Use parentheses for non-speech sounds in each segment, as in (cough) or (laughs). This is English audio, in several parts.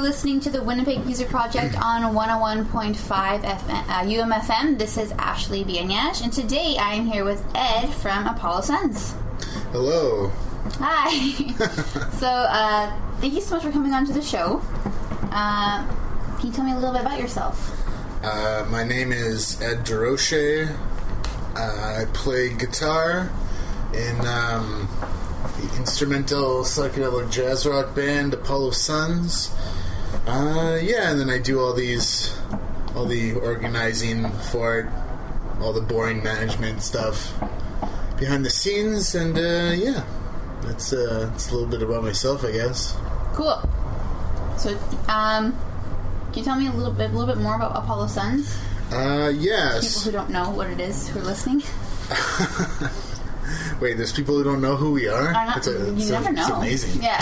You're listening to the Winnipeg Music Project on 101.5 FM, uh, UMFM. This is Ashley Bienyash, and today I am here with Ed from Apollo Suns. Hello. Hi. (laughs) so, uh, thank you so much for coming on to the show. Uh, can you tell me a little bit about yourself? Uh, my name is Ed DeRoche. Uh, I play guitar in um, the instrumental psychedelic jazz rock band Apollo Suns. Uh, yeah, and then I do all these, all the organizing for it, all the boring management stuff behind the scenes, and uh, yeah, that's uh, that's a little bit about myself, I guess. Cool. So, um, can you tell me a little bit, a little bit more about Apollo Suns? Uh, yes. People who don't know what it is who are listening. (laughs) Wait, there's people who don't know who we are. Not, a- you it's a- never know. It's amazing. Yeah.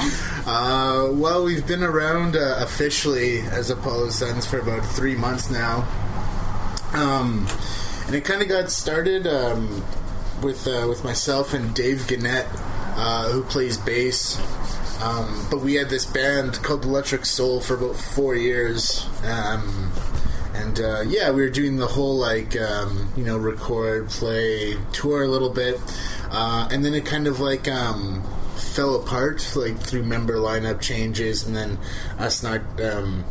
Uh, well, we've been around uh, officially as Apollo Suns for about three months now. Um, and it kind of got started um, with uh, with myself and Dave Gannett, uh, who plays bass. Um, but we had this band called Electric Soul for about four years. Um, and uh, yeah, we were doing the whole like um, you know record, play, tour a little bit, uh, and then it kind of like um, fell apart like through member lineup changes, and then us not um,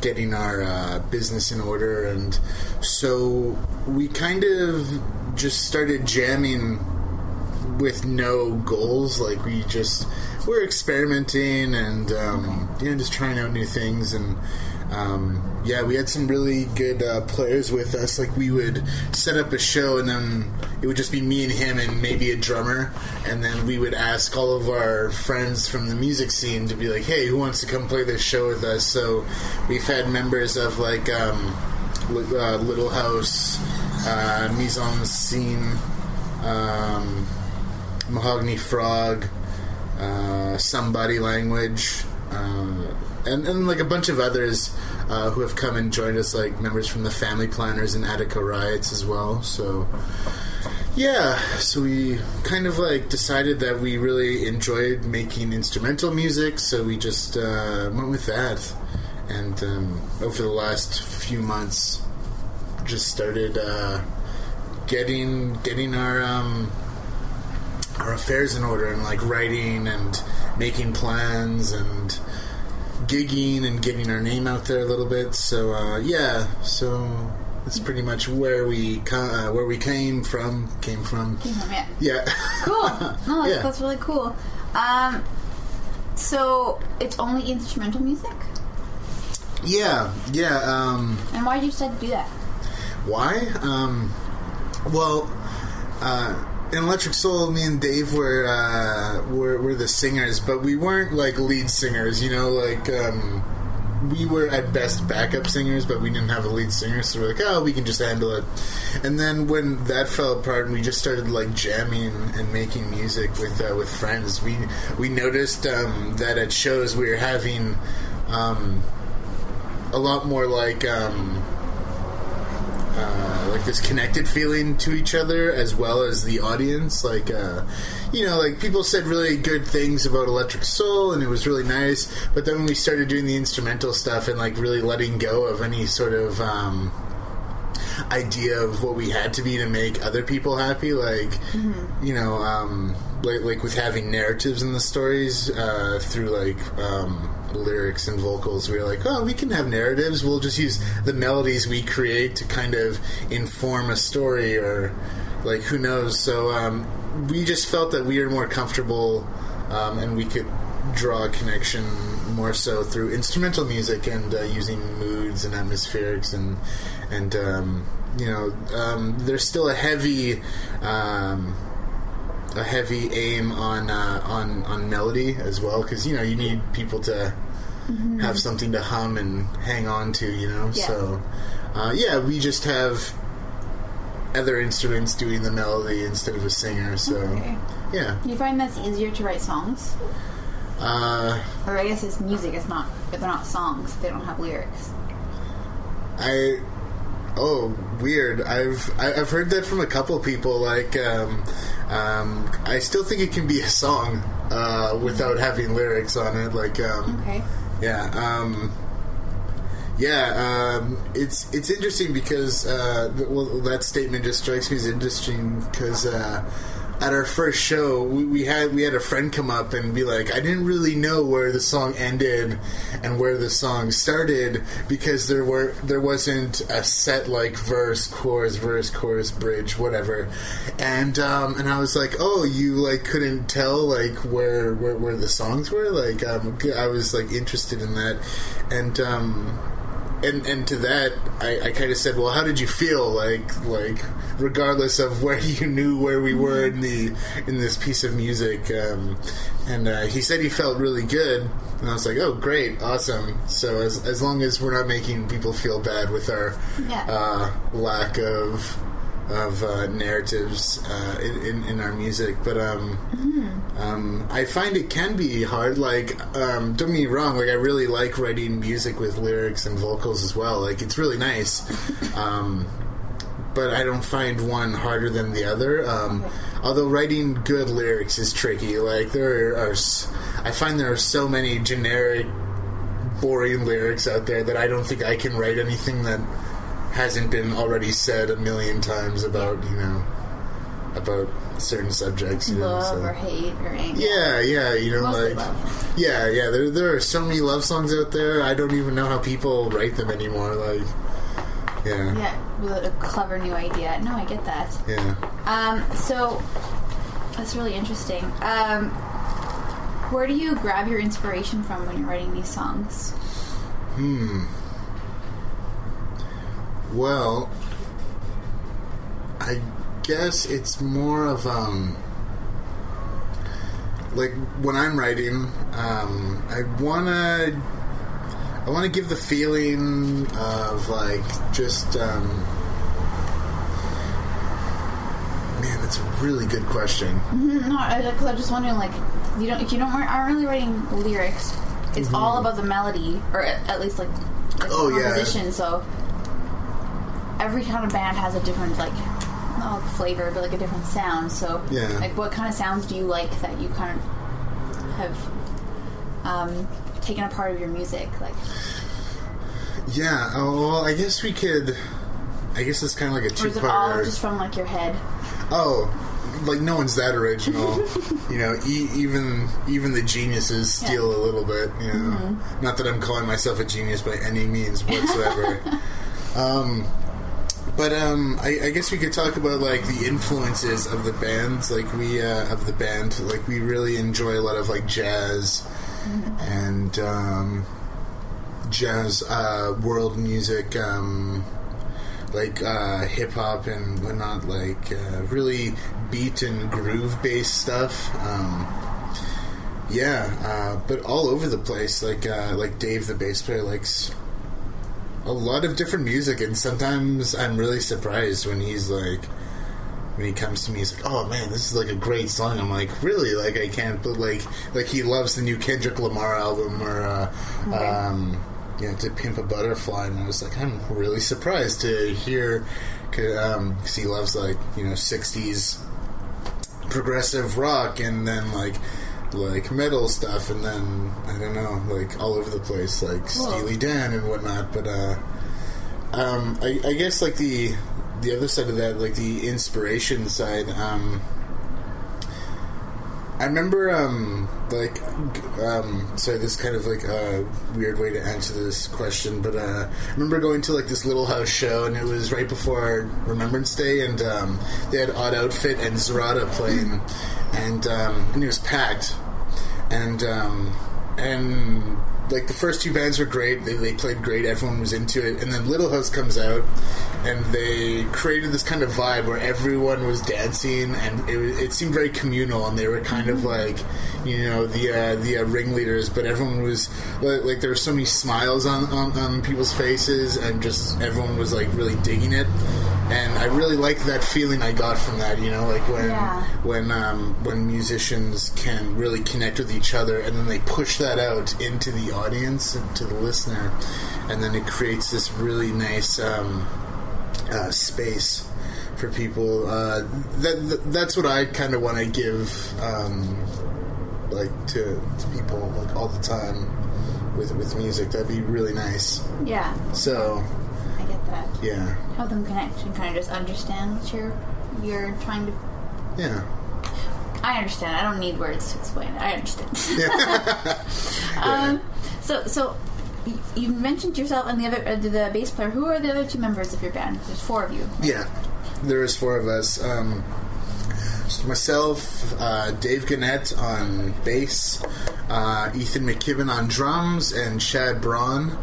getting our uh, business in order, and so we kind of just started jamming with no goals. Like we just we're experimenting and um, you know just trying out new things and. Um, yeah, we had some really good uh, players with us. Like we would set up a show, and then it would just be me and him, and maybe a drummer. And then we would ask all of our friends from the music scene to be like, "Hey, who wants to come play this show with us?" So we've had members of like um, uh, Little House, uh, Mise en Scene, um, Mahogany Frog, uh, Somebody Language, uh, and, and like a bunch of others uh, who have come and joined us, like members from the Family Planners and Attica Riots as well. So, yeah, so we kind of like decided that we really enjoyed making instrumental music, so we just uh, went with that. And um, over the last few months, just started uh, getting getting our um, our affairs in order and like writing and making plans and gigging and getting our name out there a little bit. So uh, yeah, so that's pretty much where we uh, where we came from. Came from. Yeah. Yeah. Cool. (laughs) No, that's, Yeah. that's really cool. Um, so it's only instrumental music, yeah. Yeah. Um, and why did you decide to do that? Why? Um, well, uh, in Electric Soul, me and Dave were, uh, were were the singers, but we weren't like lead singers. You know, like um, we were at best backup singers, but we didn't have a lead singer. So we're like, oh, we can just handle it. And then when that fell apart, and we just started like jamming and making music with uh, with friends, we we noticed um, that at shows we were having. Um, a lot more like um, uh, like this connected feeling to each other as well as the audience. Like, uh, you know, like people said really good things about Electric Soul, and it was really nice. But then when we started doing the instrumental stuff and like really letting go of any sort of um, idea of what we had to be to make other people happy, like you know, um, like like with having narratives in the stories uh, through like. Um, lyrics and vocals. We were like oh we can have narratives. We'll just use the melodies we create to kind of inform a story or like who knows. So um, we just felt that we were more comfortable um, and we could draw a connection more so through instrumental music and uh, using moods and atmospherics and and um, you know um, there's still a heavy um, a heavy aim on uh, on on melody as well because you know you need people to have something to hum and hang on to you know Yeah. so uh, yeah we just have other instruments doing the melody instead of a singer so Okay. yeah Do you find that's easier to write songs, uh, or I guess it's music? It's not, but they're not songs. They don't have lyrics. I oh weird. I've I- I've heard that from a couple people. Like um, um, I still think it can be a song uh, without having lyrics on it. Like um, Okay. Yeah. Um, yeah, um, it's it's interesting because uh, well, that statement just strikes me as interesting because uh, at our first show we, we had we had a friend come up and be like, I didn't really know where the song ended and where the song started because there were there wasn't a set like verse, chorus, verse, chorus, bridge, whatever, and um, and I was like, oh, you like couldn't tell like where where, where the songs were like um, I was like interested in that, and. Um, and and to that, I, I kind of said, well, how did you feel? Like like regardless of where (laughs) you knew where we were in the in this piece of music, um, and uh, he said he felt really good, and I was like, oh, great, awesome. So as as long as we're not making people feel bad with our Yeah. uh, lack of of uh, narratives uh, in, in our music, but um, um, I find it can be hard. Like, um, don't get me wrong. Like, I really like writing music with lyrics and vocals as well. Like, it's really nice. (laughs) Um, but I don't find one harder than the other. Um, although writing good lyrics is tricky. Like, there are, I find there are so many generic, boring lyrics out there that I don't think I can write anything that hasn't been already said a million times about you know about certain subjects. You know, Love so. or hate or anger. Yeah, yeah, you know, Mostly like, love. yeah, yeah. There, there are so many love songs out there. I don't even know how people write them anymore. Like, yeah, Yeah, with a clever new idea. No, I get that. yeah. Um, so that's really interesting. Um, where do you grab your inspiration from when you're writing these songs? Well, I guess it's more of um, like when I'm writing, um, I wanna, I wanna give the feeling of like just. Um, man, that's a really good question. Mm, No, because I'm just wondering, like, you don't if you don't aren't really writing lyrics, it's all about the melody, or at, at least like, like Mm-hmm. Oh, yeah. composition. So every kind of band has a different like. Not like flavor, but like a different sound. So, Yeah. like, what kind of sounds do you like that you kind of have um, taken a part of your music? Like, Yeah. Oh, well, I guess we could. I guess it's kind of like a or is it all just from like your head? Oh, like no one's that original. (laughs) you know, e- even even the geniuses steal a little bit. You know, Mm-hmm. not that I'm calling myself a genius by any means whatsoever. (laughs) um, but um, I, I guess we could talk about like the influences of the bands. Like we uh, of the band, like we really enjoy a lot of like jazz and um, jazz uh, world music. Um, like uh, hip hop and whatnot, like uh, really beat and groove based stuff. Um, yeah, uh, but all over the place. Like uh, like Dave, the bass player, likes a lot of different music, and sometimes I'm really surprised when he's like. When he comes to me, he's like, "Oh man, this is like a great song." I'm like, "Really? Like I can't." But like, like he loves the new Kendrick Lamar album, or uh, um, yeah, to Pimp a Butterfly, and I was like, I'm really surprised to hear, because he loves like you know '60s progressive rock, and then like like metal stuff, and then I don't know, like all over the place, like Cool. Steely Dan and whatnot. But uh, um, I, I guess like the the other side of that, like the inspiration side. Um, I remember, um, like, um, sorry, this is kind of like a weird way to answer this question, but uh, I remember going to like this Little House show, and it was right before Remembrance Day, and um, they had Odd Outfit and Zerata playing, and um, and it was packed, and um, and like the first two bands were great. They, they played great. Everyone was into it. And then Little House comes out, and they created this kind of vibe where everyone was dancing, and it, it seemed very communal. And they were kind of like, you know, the uh, the uh, ringleaders, but everyone was like, like there were so many smiles on, on on people's faces, and just everyone was like really digging it. And I really like that feeling I got from that. You know, like when Yeah. when um, when musicians can really connect with each other and then they push that out into the audience and to the listener and then it creates this really nice um, uh, space for people uh, that, that that's what I kind of want to give um, like to, to people like all the time with with music. That'd be really nice. Yeah, So that. yeah, Help them connect and kind of just understand what you're you're trying to. yeah. I understand. I don't need words to explain. it. I understand. (laughs) (laughs) um, so so. You mentioned yourself and the other uh, the bass player. Who are the other two members of your band? There's four of you. Yeah, there is four of us. Um, myself, uh, Dave Gannett on bass, uh, Ethan McKibben on drums, and Chad Braun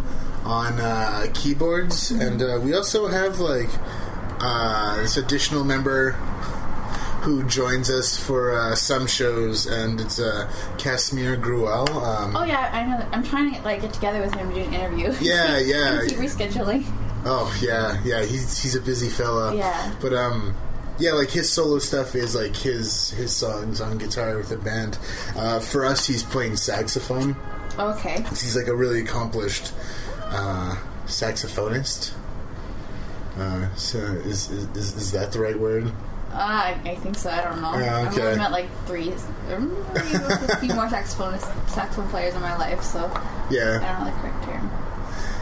on uh, keyboards. And uh, we also have like uh, this additional member who joins us for uh, some shows, and it's uh, Casimir Gruel. Um, Oh yeah, I know. That. I'm trying to like get together with him to do an interview. Yeah, yeah. (laughs) keep rescheduling. Oh yeah, yeah. He's he's a busy fella. Yeah. But um, yeah, like his solo stuff is like his his songs on guitar with the band. Uh, for us, he's playing saxophone. Okay. He's like a really accomplished uh, saxophonist. Uh, so is, is is that the right word? Uh, I, I think so. I don't know. Yeah, I've only met like three, maybe a few more (laughs) saxophone saxophone players in my life, so yeah, I don't know the correct term.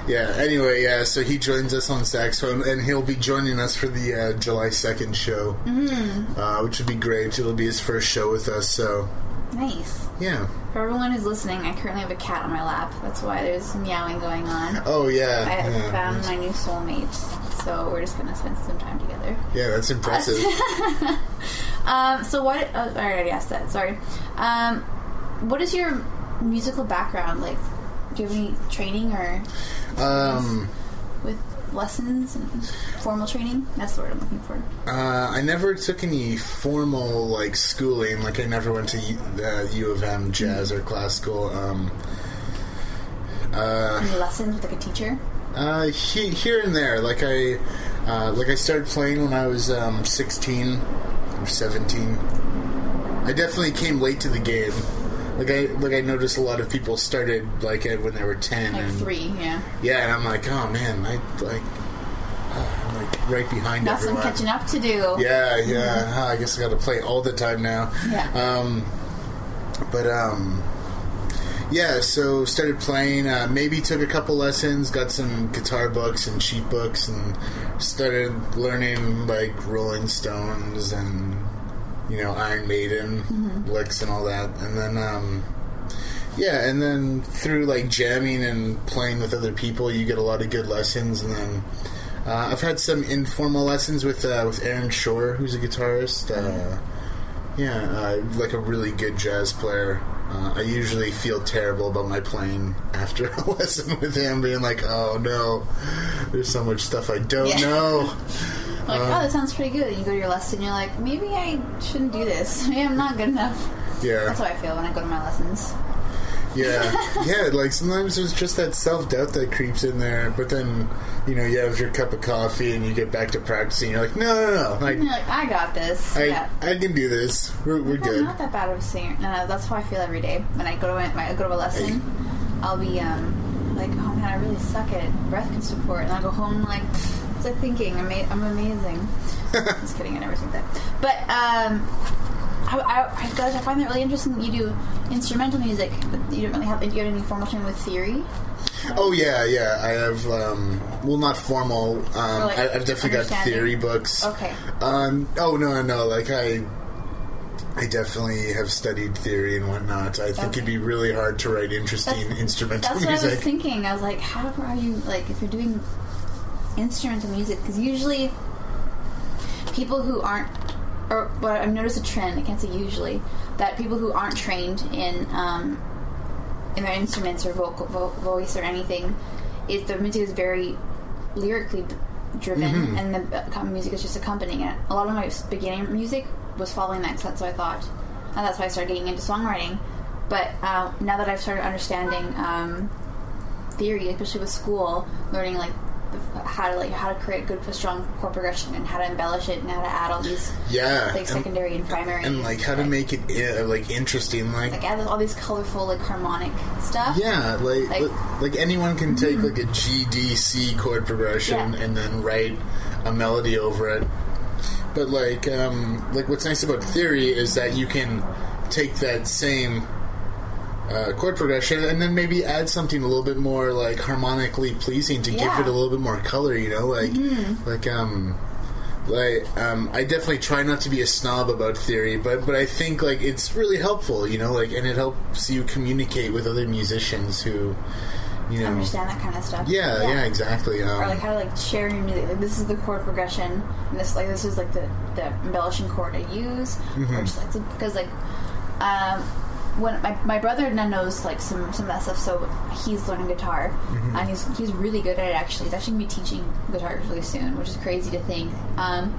yeah. Anyway, yeah. So he joins us on saxophone, and he'll be joining us for the uh, July second show, mm. uh, which would be great. It'll be his first show with us. So Nice. yeah. For everyone who's listening, I currently have a cat on my lap. That's why there's meowing going on. Oh yeah. I yeah. found my new soulmate, so we're just gonna spend some time together. Yeah, that's impressive. (laughs) Um, so what? Uh, I already asked that. Sorry. Um, what is your musical background like? Do you have any training or um, lessons and formal training? That's the word I'm looking for. uh, I never took any formal like schooling. Like I never went to U, uh, U of M jazz or classical. Um, uh, Any lessons with like a teacher? uh, he, here and there. Like I, uh, like I started playing when I was um, sixteen or seventeen. I definitely came late to the game. Like I, like I noticed a lot of people started like when they were ten Like and three, yeah. Yeah, and I'm like, oh man, I like, uh, I'm like right behind Got some catching up to do. Yeah, (laughs) yeah. huh, I guess I got to play all the time now. Yeah. Um, but um, yeah. So started playing. Uh, maybe took a couple lessons. Got some guitar books and sheet books, and started learning like Rolling Stones and you know Iron Maiden Mm-hmm. licks and all that. And then um, yeah, and then through like jamming and playing with other people, you get a lot of good lessons, and then. Uh, I've had some informal lessons with uh, with Aaron Shore, who's a guitarist. Uh, yeah, uh, like a really good jazz player. Uh, I usually feel terrible about my playing after (laughs) a lesson with him, being like, "Oh no, there's so much stuff I don't Yeah. know." (laughs) Like, Uh, oh, that sounds pretty good. And you go to your lesson, you're like, maybe I shouldn't do this. (laughs) Maybe I'm not good enough. Yeah, That's how I feel when I go to my lessons. yeah, (laughs) yeah. Like sometimes there's just that self doubt that creeps in there, but then you know you have your cup of coffee and you get back to practicing. You're like, "No, no, no, you're like, I got this. I, yeah. I can do this. We're, we're I'm good." not that bad of a singer. No, no, that's how I feel every day. When I go to my, I go to a lesson, I'll be um like, oh man, I really suck at breath support, and I'll go home like, what's I thinking? I'm, I'm amazing. (laughs) Just kidding, I never think that. But um, I, I, I, guys, I find that really interesting that you do instrumental music, but you don't really have. Do you have any formal training with theory? Oh yeah, yeah. I have um, well, not formal. Um, like, I, I've definitely got theory books. Okay. Um, oh no, no. Like I, I definitely have studied theory and whatnot. I think Okay. it'd be really hard to write interesting That's- instrumental That's what I was thinking. I was like, how are you like if you're doing instrumental music? Because usually people who aren't, or but I've noticed a trend. I can't say usually that people who aren't trained in um, in their instruments or vocal vo- voice or anything, is the music is very lyrically driven, Mm-hmm. and the uh, music is just accompanying it. A lot of my beginning music was following that. 'cause that's what I thought, and that's why I started getting into songwriting. But uh, now that I've started understanding um, theory, especially with school, learning like how to like how to create good, strong chord progression and how to embellish it and how to add all these yeah, like secondary and primary and like how to make it uh, like interesting. Like, like add all these colorful like harmonic stuff. yeah, like, Like- like like anyone can take like a G D C chord progression Yeah. and then write a melody over it. But like um, like what's nice about theory is that you can take that same uh, chord progression, and then maybe add something a little bit more like harmonically pleasing to give it a little bit more color. You know, like Mm-hmm. like um. Like um, I definitely try not to be a snob about theory, but but I think like it's really helpful, you know, like and it helps you communicate with other musicians who, you know, Understand that kind of stuff. yeah, yeah, exactly. Um, Or like how to like share your music. Like this is the chord progression, and this like this is like the the embellishing chord I use. Mm-hmm. Or just like because like um when my, my brother now knows like some some of that stuff, so he's learning guitar, Mm-hmm. and he's he's really good at it. Actually, he's actually gonna be teaching guitar really soon, which is crazy to think. Um,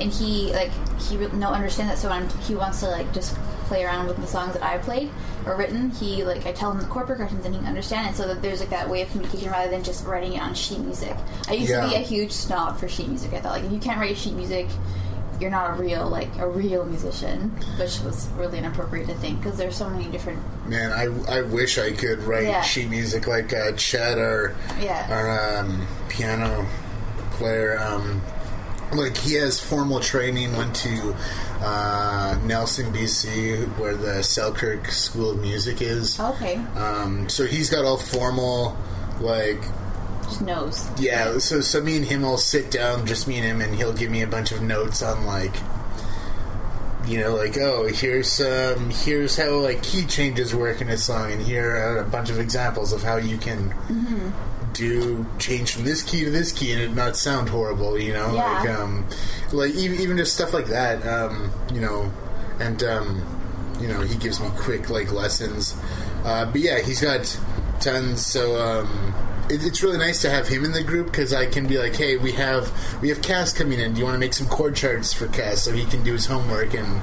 and he like he re- no understand that, so when he wants to like just play around with the songs that I played or written. He like I tell him the chord progressions and he can understand it, so that there's like that way of communication rather than just writing it on sheet music. I used to be a huge snob for sheet music. I thought like if you can't write sheet music, you're not a real like a real musician, which was really inappropriate to think because there's so many different. Man, I, I wish I could write Yeah. sheet music like uh, Chad, or Yeah. our um, piano player. Um, like he has formal training. Went to uh, Nelson, BC, where the Selkirk School of Music is. Okay, Um, so he's got all formal, like just knows. yeah. So so me and him will sit down, just me and him, and he'll give me a bunch of notes on like. You know, like oh, here's um, here's how like key changes work in a song, and here are a bunch of examples of how you can do change from this key to this key and it not sound horrible. You know, Yeah. like um, like even even just stuff like that. Um, you know, and um, you know he gives me quick like lessons. Uh, but yeah, he's got tons. So um, it, it's really nice to have him in the group because I can be like, hey, we have we have Cass coming in. Do you want to make some chord charts for Cass so he can do his homework and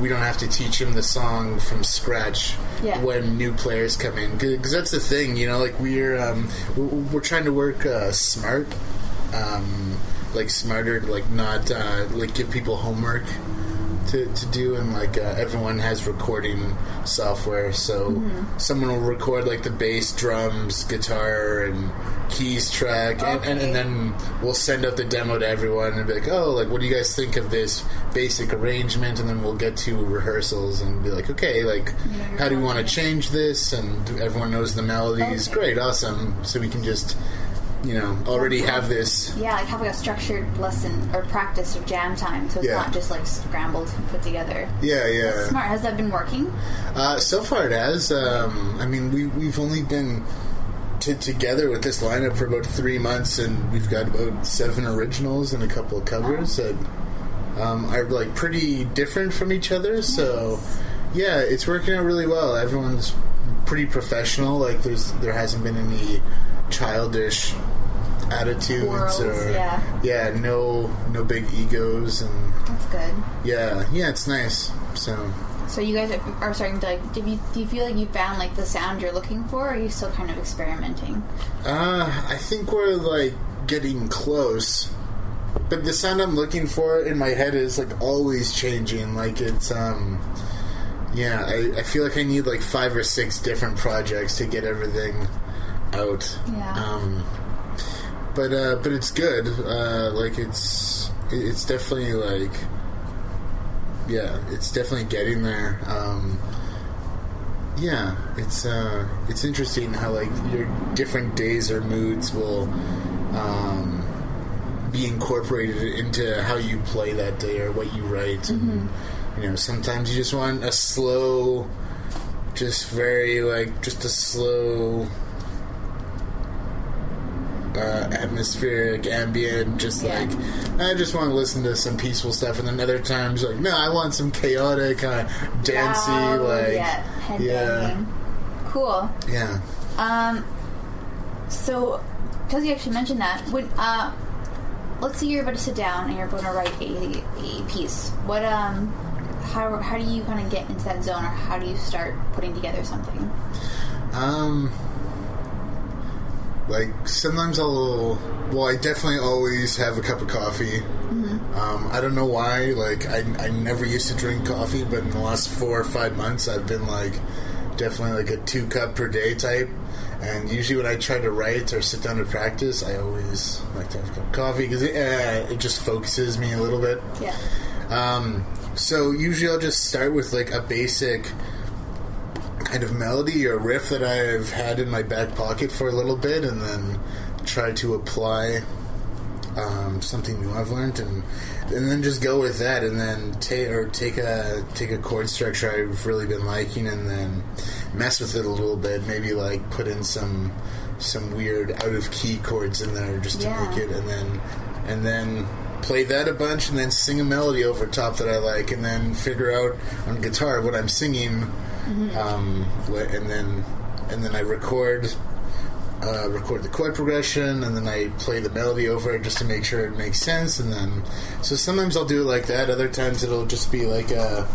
we don't have to teach him the song from scratch Yeah. when new players come in because that's the thing you know like we're um, we're, we're trying to work uh, smart um, like smarter like not uh, like give people homework to, to do and like uh, everyone has recording software so Mm-hmm. someone will record like the bass drums guitar and keys track and, and, and then we'll send out the demo to everyone and be like oh like what do you guys think of this basic arrangement? And then we'll get to rehearsals and be like okay like Yeah, how do we want to change this? And everyone knows the melodies Okay. great awesome. So we can just you know already have this Yeah, like have like a structured lesson or practice or jam time, so it's Yeah. not just like scrambled and put together. yeah yeah Smart. Has that been working? Uh, so far, it has. Um, I mean, we, we've only been t- together with this lineup for about three months, and we've got about seven originals and a couple of covers that um, are like pretty different from each other. So, yeah, it's working out really well. Everyone's pretty professional. Like, there's there hasn't been any childish attitudes or yeah. yeah, no no big egos and That's good. yeah, yeah, it's nice. So. So you guys are, are starting to like. Do you do you feel like you found like the sound you're looking for, or are you still kind of experimenting? Uh, I think we're like getting close. But the sound I'm looking for in my head is like always changing. Like it's um yeah, I, I feel like I need like five or six different projects to get everything out. Yeah. Um but uh but it's good. Uh like it's it's definitely like yeah, it's definitely getting there. Um yeah, it's uh, it's interesting how like your different days or moods will um, be incorporated into how you play that day or what you write. And, you know, sometimes you just want a slow, just very like just a slow. Uh, atmospheric, ambient, just Yeah. like I just want to listen to some peaceful stuff, and then other times like no, I want some chaotic, kind of dancey, Loud, like yeah, yeah. Cool. yeah. Um, so because you actually mentioned that, when uh, let's say you're about to sit down and you're going to write a, a piece. What um, how how do you kind of get into that zone, or how do you start putting together something? Um, like sometimes I'll. Well, I definitely always have a cup of coffee. Um, I don't know why. Like I, I never used to drink coffee, but in the last four or five months, I've been like definitely like a two cup per day type. And usually, when I try to write or sit down to practice, I always like to have a cup of coffee because it, uh, it just focuses me a little bit. Yeah. Um, so usually I'll just start with like a basic kind of melody or riff that I've had in my back pocket for a little bit, and then try to apply um, something new I've learned, and and then just go with that, and then take or take a take a chord structure I've really been liking, and then mess with it a little bit. Maybe like put in some some weird out of key chords in there just to Yeah. make it, and then and then play that a bunch, and then sing a melody over top that I like, and then figure out on guitar what I'm singing, um, and then and then I record uh, record the chord progression and then I play the melody over it just to make sure it makes sense and then so sometimes I'll do it like that. Other times it'll just be like a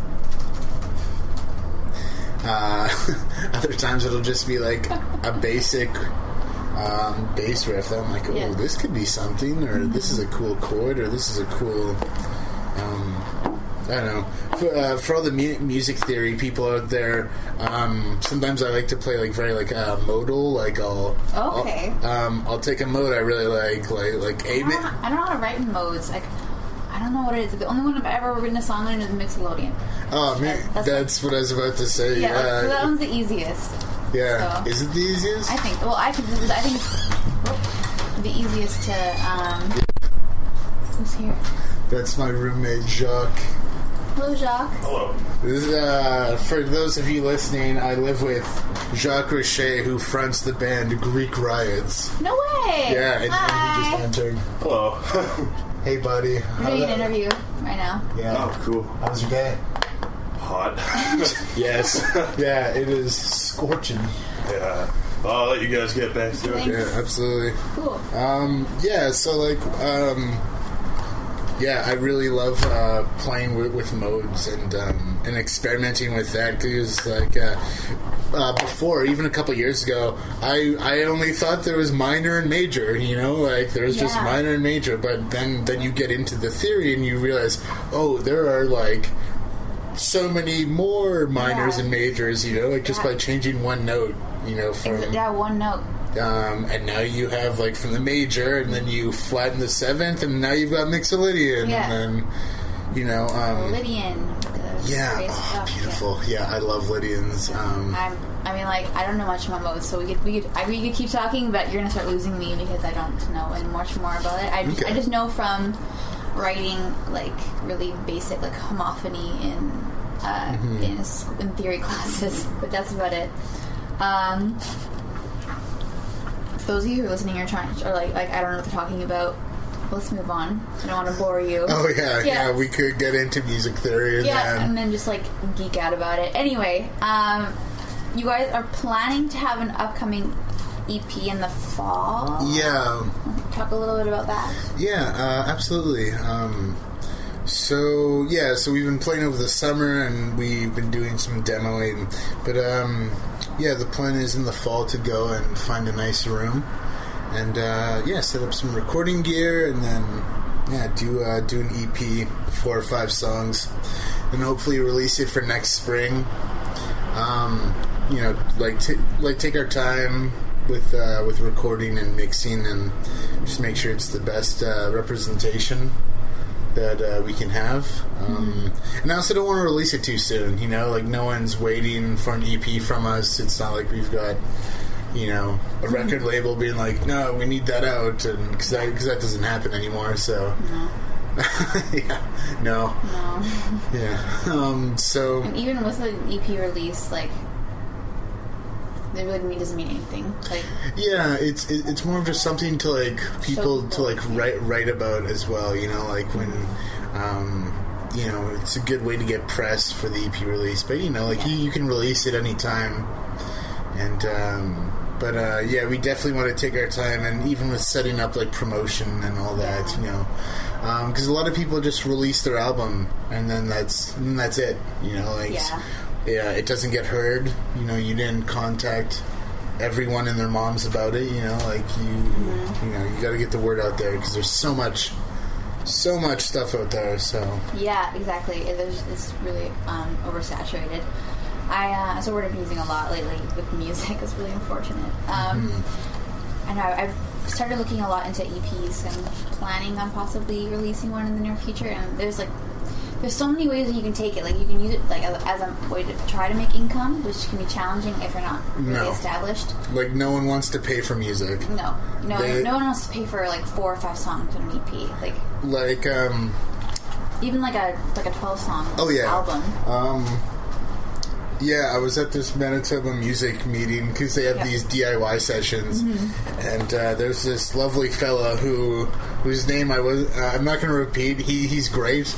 uh, (laughs) other times it'll just be like a basic um, bass riff that I'm like oh Yeah. this could be something or this is a cool chord or this is a cool um, I don't know. For, uh, for all the mu- music theory people out there, um, sometimes I like to play like very like uh, modal. Like I'll Okay. I'll, um, I'll take a mode I really like, like like I A. don't, know, I don't know how to write in modes. Like, I don't know what it is. The only one I've ever written a song in is Mixolydian. Oh man, That's- that's what I was about to say. Yeah, Yeah, that one's the easiest. yeah. so- Is it the easiest? I think. Well, I think I think it's the easiest to. Um, who's here? That's my roommate Jacques. Hello, Jacques. Hello. This is, uh, for those of you listening, I live with Jacques Richet, who fronts the band Greek Riots. No way. Yeah, and, and he Hi. just entered. Hello. Hey, buddy. We're doing an interview right now. Yeah. oh, cool. How was your day? Hot. (laughs) Yes. yeah, it is scorching. yeah. I'll let you guys get back to it. Yeah, absolutely. Cool. Um, yeah, so like, um, yeah, I really love uh, playing with, with modes and um, and experimenting with that because like uh, uh, before, even a couple years ago, I I only thought there was minor and major. You know, like there's just Yeah. minor and major, but then then you get into the theory and you realize, oh, there are like so many more minors Yeah. and majors. You know, like just Yeah. by changing one note. You know, from Yeah, one note. Um, and now you have like from the major, and then you flatten the seventh, and now you've got Mixolydian, Yeah. and then you know, um, Lydian. yeah, oh, beautiful. Yeah. I love Lydians. Um, I'm, I mean, like, I don't know much about modes, so we could, we could, I, we could keep talking, but you're gonna start losing me because I don't know any much more about it. I just, Okay. I just know from writing like really basic like homophony in uh, Mm-hmm. in, in theory (laughs) classes, but that's about it. Um, those of you who are listening, are trying, or like, like I don't know what they're talking about. Let's move on. I don't want to bore you. oh yeah, yeah, Yeah. We could get into music theory, and Yeah, then and then just like geek out about it. Anyway, um, you guys are planning to have an upcoming EP in the fall. yeah, Talk a little bit about that. yeah, uh, absolutely. Um, so yeah, so we've been playing over the summer, and we've been doing some demoing. But um, yeah, the plan is in the fall to go and find a nice room, and uh, yeah, set up some recording gear, and then yeah, do uh, do an EP, four or five songs, and hopefully release it for next spring. Um, you know, like t- like take our time with uh, with recording and mixing, and just make sure it's the best uh, representation that uh, we can have. Um, And I also don't want to release it too soon. You know, like no one's waiting for an EP from us. It's not like we've got you know a record label being like, no, we need that out, and because that that doesn't happen anymore. So. (laughs) yeah, no, No. (laughs) yeah. Um, so And even with an EP release, like, it really mean- doesn't mean anything. Like, Yeah, it's it, it's more of just something to like people to like write write about as well. You know, like when, um, you know, it's a good way to get press for the EP release. But you know, like you, you can release it anytime, and um, but uh, yeah, we definitely want to take our time, and even with setting up like promotion and all that, you know, because a lot of people just release their album and then that's and that's it. You know, like Yeah. Yeah, it doesn't get heard. You know, you didn't contact everyone and their moms about it. You know, like you, you know, you got to get the word out there because there's so much, so much stuff out there. So yeah, exactly. It, it's really um, oversaturated. I uh, that's a word I've been using a lot lately with music. It's really unfortunate. Um, And I, I've started looking a lot into EPs and planning on possibly releasing one in the near future. And there's like, there's so many ways that you can take it. Like you can use it like as, a way to try to make income, which can be challenging if you're not really No. established. Like no one wants to pay for music. No, no, They- no one wants to pay for like four or five songs on an EP. Like Like um even like a like a twelve song Oh, yeah. album. um yeah, I was at this Manitoba music meeting because they have Yeah. these DIY sessions, and uh, there's this lovely fella who whose name I was uh, I'm not going to repeat. He he's great,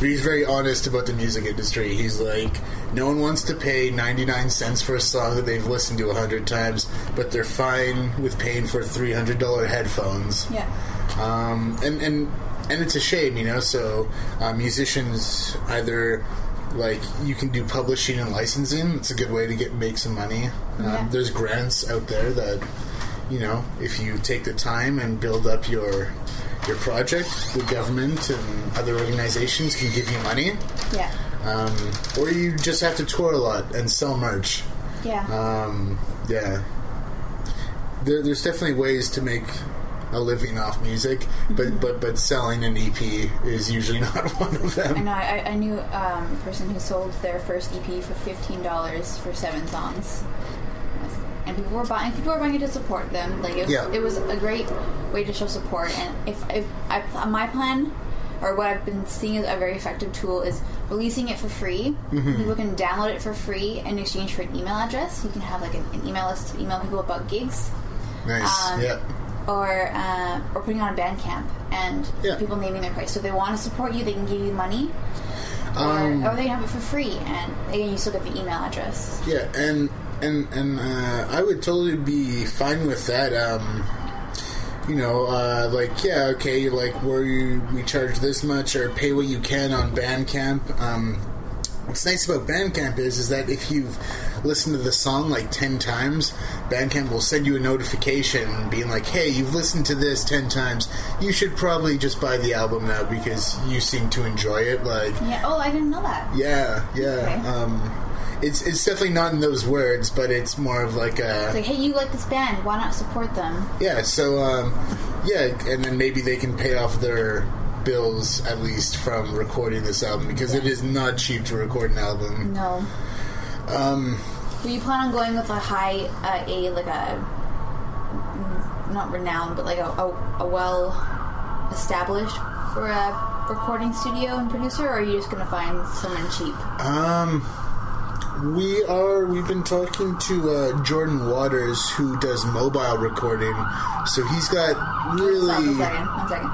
but he's very honest about the music industry. He's like, no one wants to pay 99 cents for a song that they've listened to a hundred times, but they're fine with paying for $300 headphones. Yeah, um, and and and it's a shame, you know. So uh, musicians either like you can do publishing and licensing. It's a good way to get make some money. Um, Yeah. There's grants out there that you know if you take the time and build up your your project, the government and other organizations can give you money. yeah, Um, or you just have to tour a lot and sell merch. yeah. Um, yeah. There, there's definitely ways to make a living off music, but, but but selling an EP is usually (laughs) not one of I them. know. I, I knew um, a person who sold their first EP for fifteen dollars for seven songs, and people were buying. People were buying it to support them. Like it was, Yeah. it was a great way to show support. And if, if I, my plan, or what I've been seeing as a very effective tool, is releasing it for free. Mm-hmm. People can download it for free in exchange for an email address. You can have like an, an email list to email people about gigs. Nice. Um, yeah. or uh, or putting on a Bandcamp and Yeah. people naming their price. So if they want to support you, they can give you money, or, Um, or they can have it for free, and again, you still get the email address. Yeah, and and and uh, I would totally be fine with that. Um, you know, uh, like yeah, okay, like where you we charge this much or pay what you can on Bandcamp. Um, what's nice about Bandcamp is is that if you've listened to the song like ten times, Bandcamp will send you a notification being like, "Hey, you've listened to this ten times. You should probably just buy the album now because you seem to enjoy it." Like, Yeah. Oh, I didn't know that. yeah, yeah. Okay. Um, it's it's definitely not in those words, but it's more of like It's a like, hey, you like this band? Why not support them? yeah. So um, yeah, and then maybe they can pay off their bills at least from recording this album because it is not cheap to record an album. No. Um, Do you plan on going with a high, uh, a like a mm, not renowned, but like a, a, a well established for a recording studio and producer, or are you just gonna find someone cheap? um, we are we've been talking to uh, Jordan Waters who does mobile recording, so he's got really one second. One second.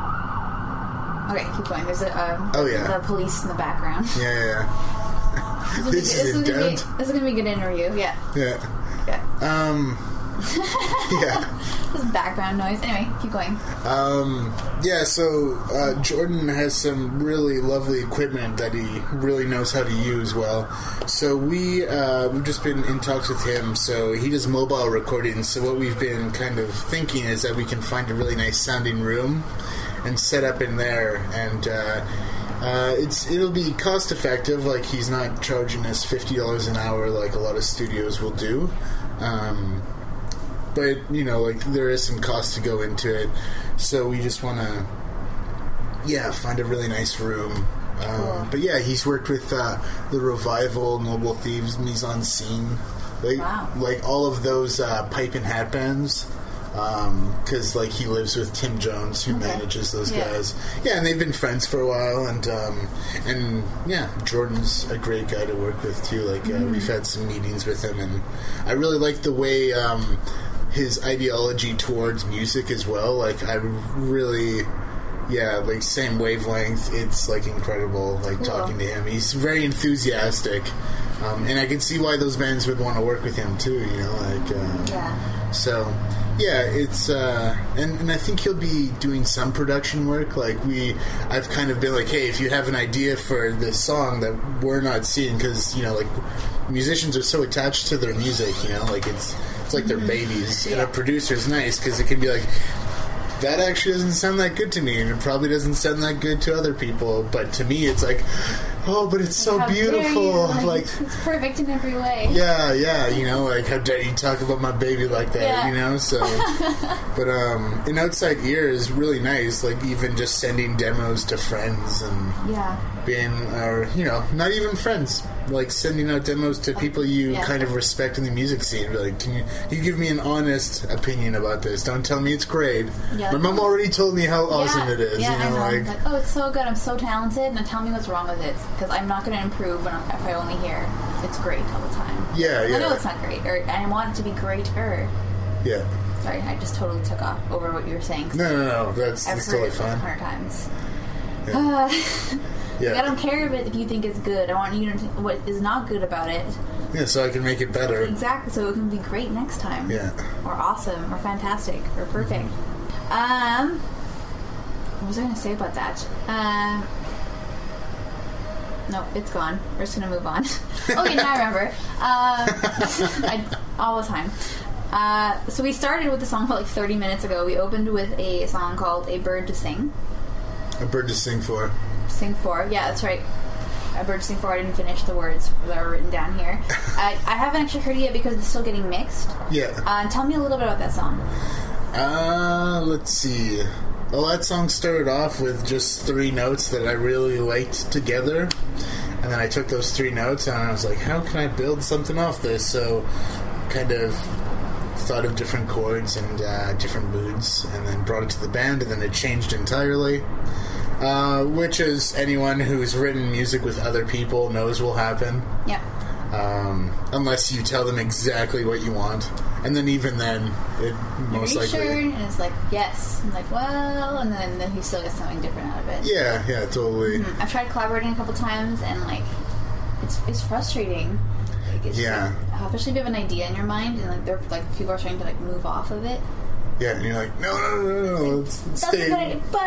Okay, keep going. There's a um, Oh, yeah. the police in the background. yeah yeah This, This is, is this, is gonna be, this is gonna be a good interview. Yeah, yeah. yeah. Um, (laughs) yeah. This is background noise. Anyway, keep going. Um, yeah, so uh, Jordan has some really lovely equipment that he really knows how to use well. So we uh, we've just been in talks with him. So he does mobile recording. So what we've been kind of thinking is that we can find a really nice sounding room and set up in there, and uh, uh, it's it'll be cost effective. Like he's not charging us fifty dollars an hour like a lot of studios will do. Um, but you know, like there is some cost to go into it, so we just want to, yeah, find a really nice room. Um, Cool. But yeah, he's worked with uh, the Revival, Noble Thieves, Mise en Scene, like Wow. like all of those uh, pipe and hat bands. Because like he lives with Tim Jones, who Okay. manages those Yeah. guys. Yeah, and they've been friends for a while, and um, and yeah, Jordan's a great guy to work with too. Like uh, Mm-hmm. we've had some meetings with him, and I really like the way um, his ideology towards music as well. Like I really, yeah, like same wavelength. It's like incredible. Like Cool. talking to him, he's very enthusiastic, um, and I can see why those bands would want to work with him too. You know, like. Uh, Yeah. so, yeah, it's uh, and and I think he'll be doing some production work. Like we, I've kind of been like, hey, if you have an idea for this song that we're not seeing, because you know, like musicians are so attached to their music, you know, like it's it's like their babies, and a producer's nice because it can be like. That actually doesn't sound that good to me, and it probably doesn't sound that good to other people. But to me, it's like, oh, but it's so How beautiful. Like, it's perfect in every way. yeah, yeah, you know, like how dare you talk about my baby like that, Yeah. you know? So, (laughs) but um, an outside ear is really nice. Like even just sending demos to friends and Yeah. being, or you know, not even friends, like sending out demos to people you Yeah. kind of respect in the music scene. Be like, can you, you give me an honest opinion about this? Don't tell me it's great. Yeah. My mom already told me how awesome yeah, it is. Yeah, you know, I know. like, like, oh, it's so good. I'm so talented. Now tell me what's wrong with it, because I'm not going to improve when I, if I only hear it's great all the time. yeah, yeah, I know it's not great, or I want it to be greater. yeah. Sorry, I just totally took off over what you were saying. No, no, no. That's, I've that's heard totally it fine. hundred times. Yeah. (sighs) Uh, (laughs) Yeah. I don't care if, it, if you think it's good. I want you to what is not good about it. yeah, so I can make it better. Exactly, so it can be great next time. Yeah. Or awesome, or fantastic, or perfect. Um, what was I going to say about that? Um, no, it's gone. We're just going to move on. (laughs) okay, now I remember. Um, (laughs) I, all the time. Uh, so we started with the song about like 30 minutes ago. We opened with a song called "A Bird to Sing." A bird to sing for. Sing for. Yeah, that's right. A bird sing for. I didn't finish the words that are written down here. (laughs) I, I haven't actually heard it yet because it's still getting mixed. Yeah. Uh, tell me a little bit about that song. Uh, let's see. Well, that song started off with just three notes that I really liked together. And then I took those three notes and I was like, how can I build something off this? So, kind of thought of different chords and uh, different moods and then brought it to the band and then it changed entirely. Uh, which, is anyone who's written music with other people knows will happen. Yeah. Um, unless you tell them exactly what you want. And then even then, it most Are you likely. sure? And it's like, yes. I'm like, well, and then, then he still gets something different out of it. Yeah, yeah, totally. Mhm. I've tried collaborating a couple times, and like, it's it's frustrating. Like, it's Yeah. like, especially if you have an idea in your mind, and like, they're like people are trying to like move off of it. Yeah, and you're like, no, no, no, no, no, let's, let's That's a stay. good idea, but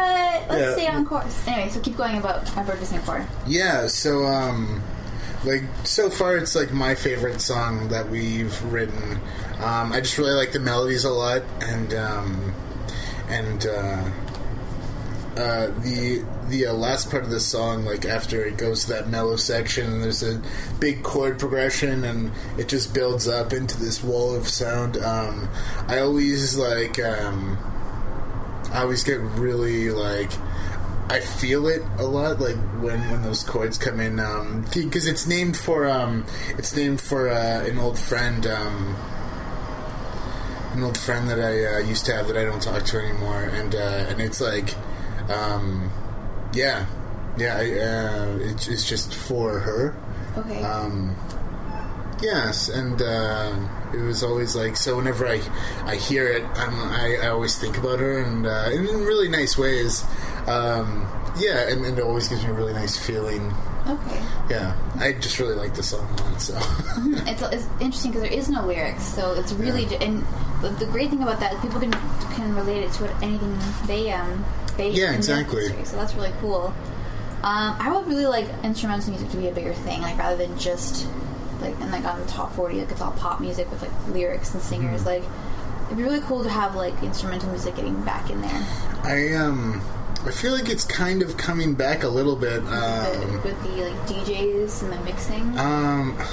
let's Yeah. stay on course. Anyway, so keep going about a bird to. Yeah, so um, like so far, it's like my favorite song that we've written. Um, I just really like the melodies a lot, and um, and uh, uh, the the uh, last part of the song, like after it goes to that mellow section, and there's a big chord progression, and it just builds up into this wall of sound. Um, I always like. Um, I always get really like I feel it a lot, like when when those chords come in, because it's named for um, it's named for uh, an old friend, um, an old friend that I uh, used to have that I don't talk to anymore, and uh, and it's like, um, yeah, yeah, I, uh, it's it's just for her. Okay. Um, yes, and uh, it was always like so. Whenever I I hear it, I'm, I I always think about her, and uh, in really nice ways. Um, yeah, and, and it always gives me a really nice feeling. okay. Yeah, I just really like the song a lot. So (laughs) It's, it's interesting because there is no lyrics, so it's really ju- and the, the great thing about that is people can can relate it to what, anything they um they Yeah, exactly. history, so that's really cool. Um, I would really like instrumental music to be a bigger thing, like rather than just like and like on the top forty, like it's all pop music with like lyrics and singers. Mm-hmm. Like it'd be really cool to have like instrumental music getting back in there I um I feel like it's kind of coming back a little bit. with, Um, the, with the like DJs and the mixing. um (sighs)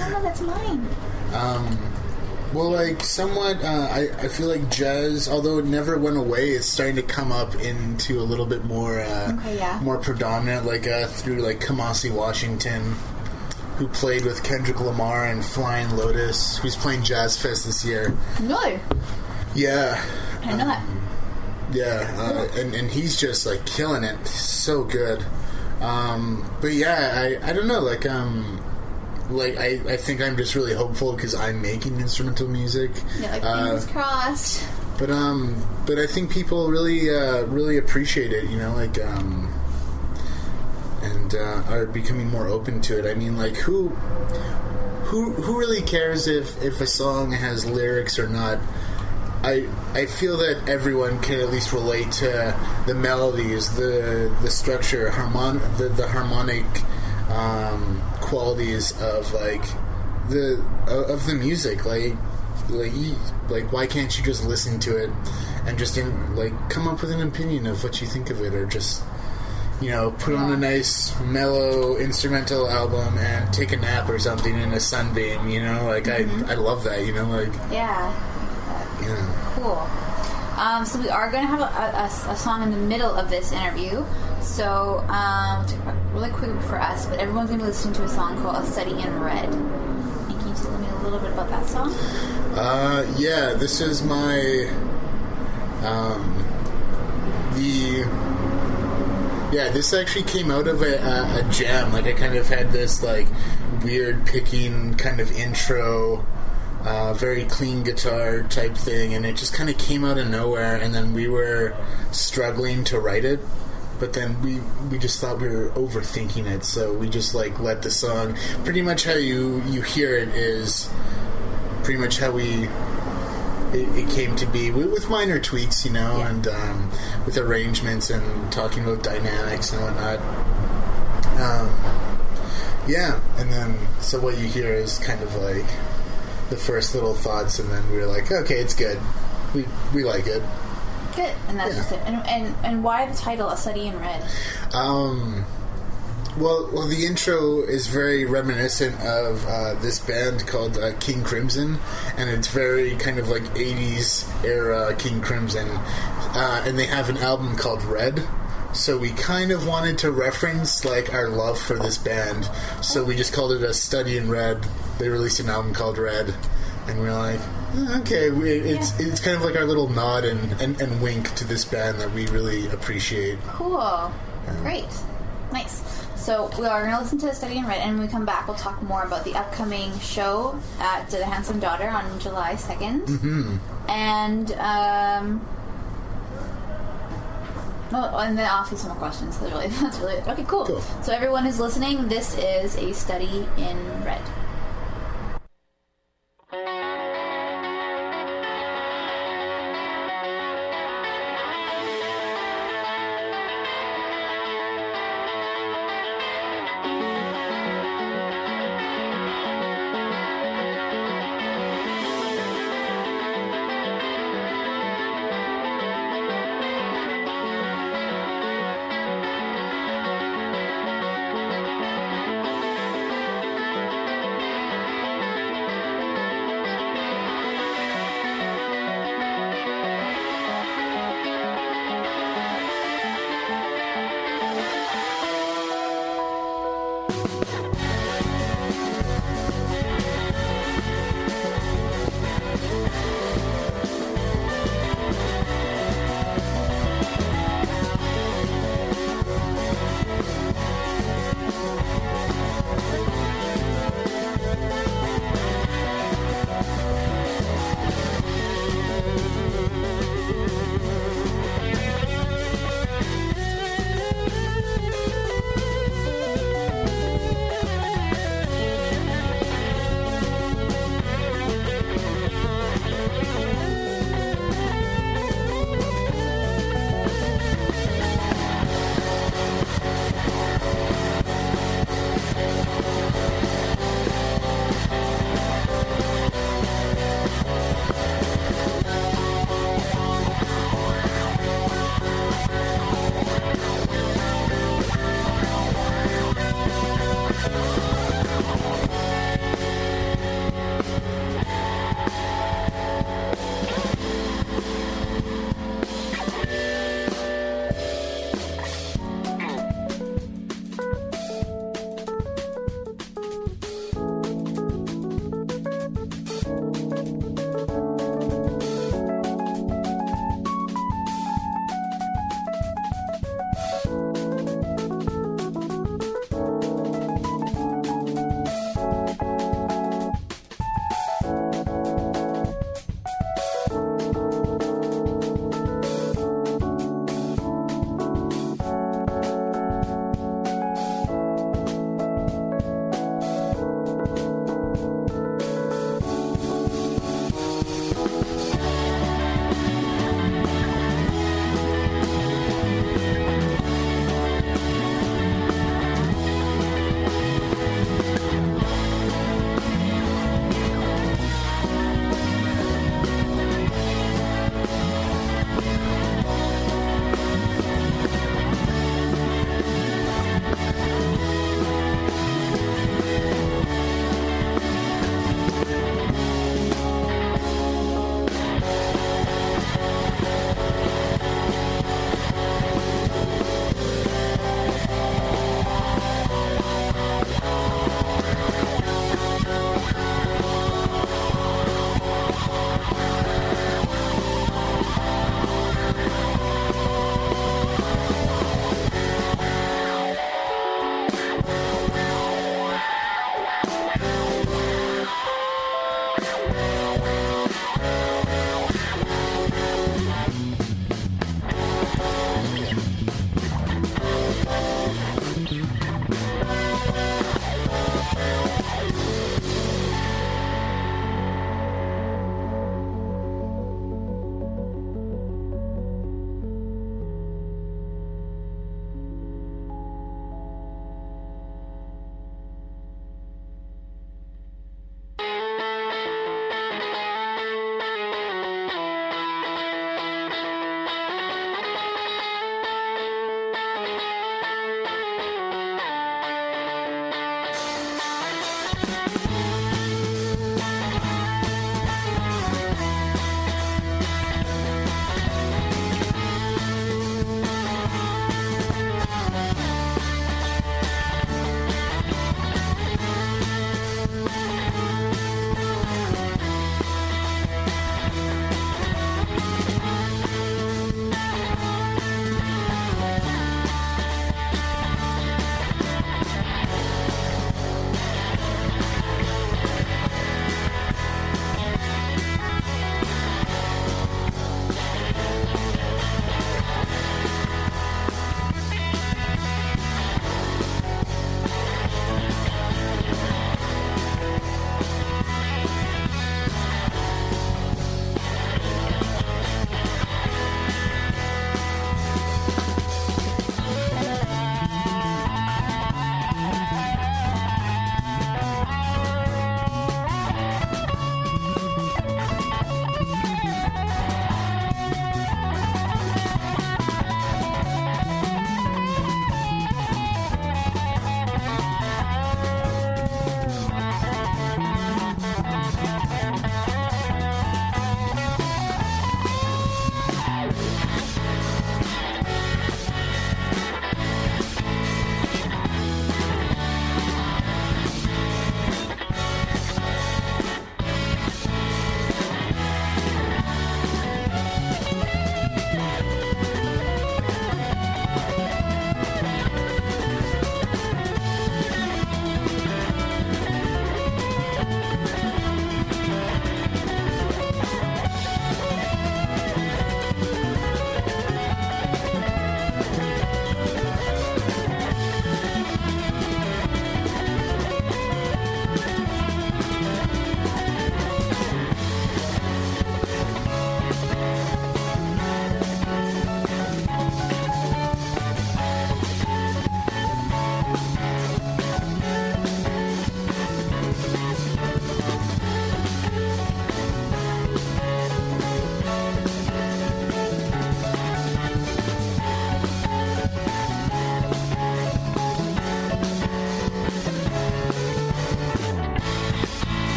oh no, that's mine. Um, well, like somewhat, uh, I, I feel like jazz, although it never went away, it's starting to come up into a little bit more, uh, Okay, yeah. more predominant, like uh, through like Kamasi Washington, who played with Kendrick Lamar and Flying Lotus, who's playing Jazz Fest this year. No, Yeah, didn't know that. yeah, uh, and and he's just like killing it, so good. Um, but yeah, I I don't know, like um. Like I, I think I'm just really hopeful because I'm making instrumental music. Yeah, like Uh, fingers crossed. But um, but I think people really, uh, really appreciate it. You know, like um, and uh, are becoming more open to it. I mean, like who, who, who really cares if if a song has lyrics or not? I I feel that everyone can at least relate to the melodies, the the structure, harmon the, the harmonic um, qualities of like the of the music. Like like like why can't you just listen to it and just in, like come up with an opinion of what you think of it, or just you know put on a nice mellow instrumental album and take a nap or something in a sunbeam. You know, like I I love that. You know, like Yeah. you know. Cool. Um, so we are going to have a, a- a- song in the middle of this interview. So, um, really quick for us, but everyone's gonna be listening to a song called "A Study in Red." And can you tell me a little bit about that song? Uh, yeah, this is my um, the yeah. This actually came out of a, a, a jam. Like I kind of had this like weird picking kind of intro. Uh, very clean guitar type thing, and it just kind of came out of nowhere. And then we were struggling to write it, but then we we just thought we were overthinking it, so we just like let the song. Pretty much how you you hear it is pretty much how we it, it came to be with, with minor tweaks, you know, Yeah. and um, with arrangements and talking about dynamics and whatnot. Um, yeah, and then so what you hear is kind of like the first little thoughts, and then we were like, okay, it's good. We we like it. Good, and that's Yeah. just it. And, and and why the title "A Study in Red"? Um, well, well, the intro is very reminiscent of uh, this band called uh, King Crimson, and it's very kind of like '80s era King Crimson, uh, and they have an album called Red. So we kind of wanted to reference like our love for this band, so we just called it a study in red. They released an album called Red, and we are like, "Eh, okay, we, it's it's kind of like our little nod and, and, and wink to this band that we really appreciate. Cool, great, nice. So we are going to listen to "A Study in Red," and when we come back, we'll talk more about the upcoming show at the Handsome Daughter on July 2nd mm-hmm. and um. Oh, and then I'll ask you some more questions. That's really, (laughs) that's really okay. Cool. Cool. So everyone who's listening, this is a study in red.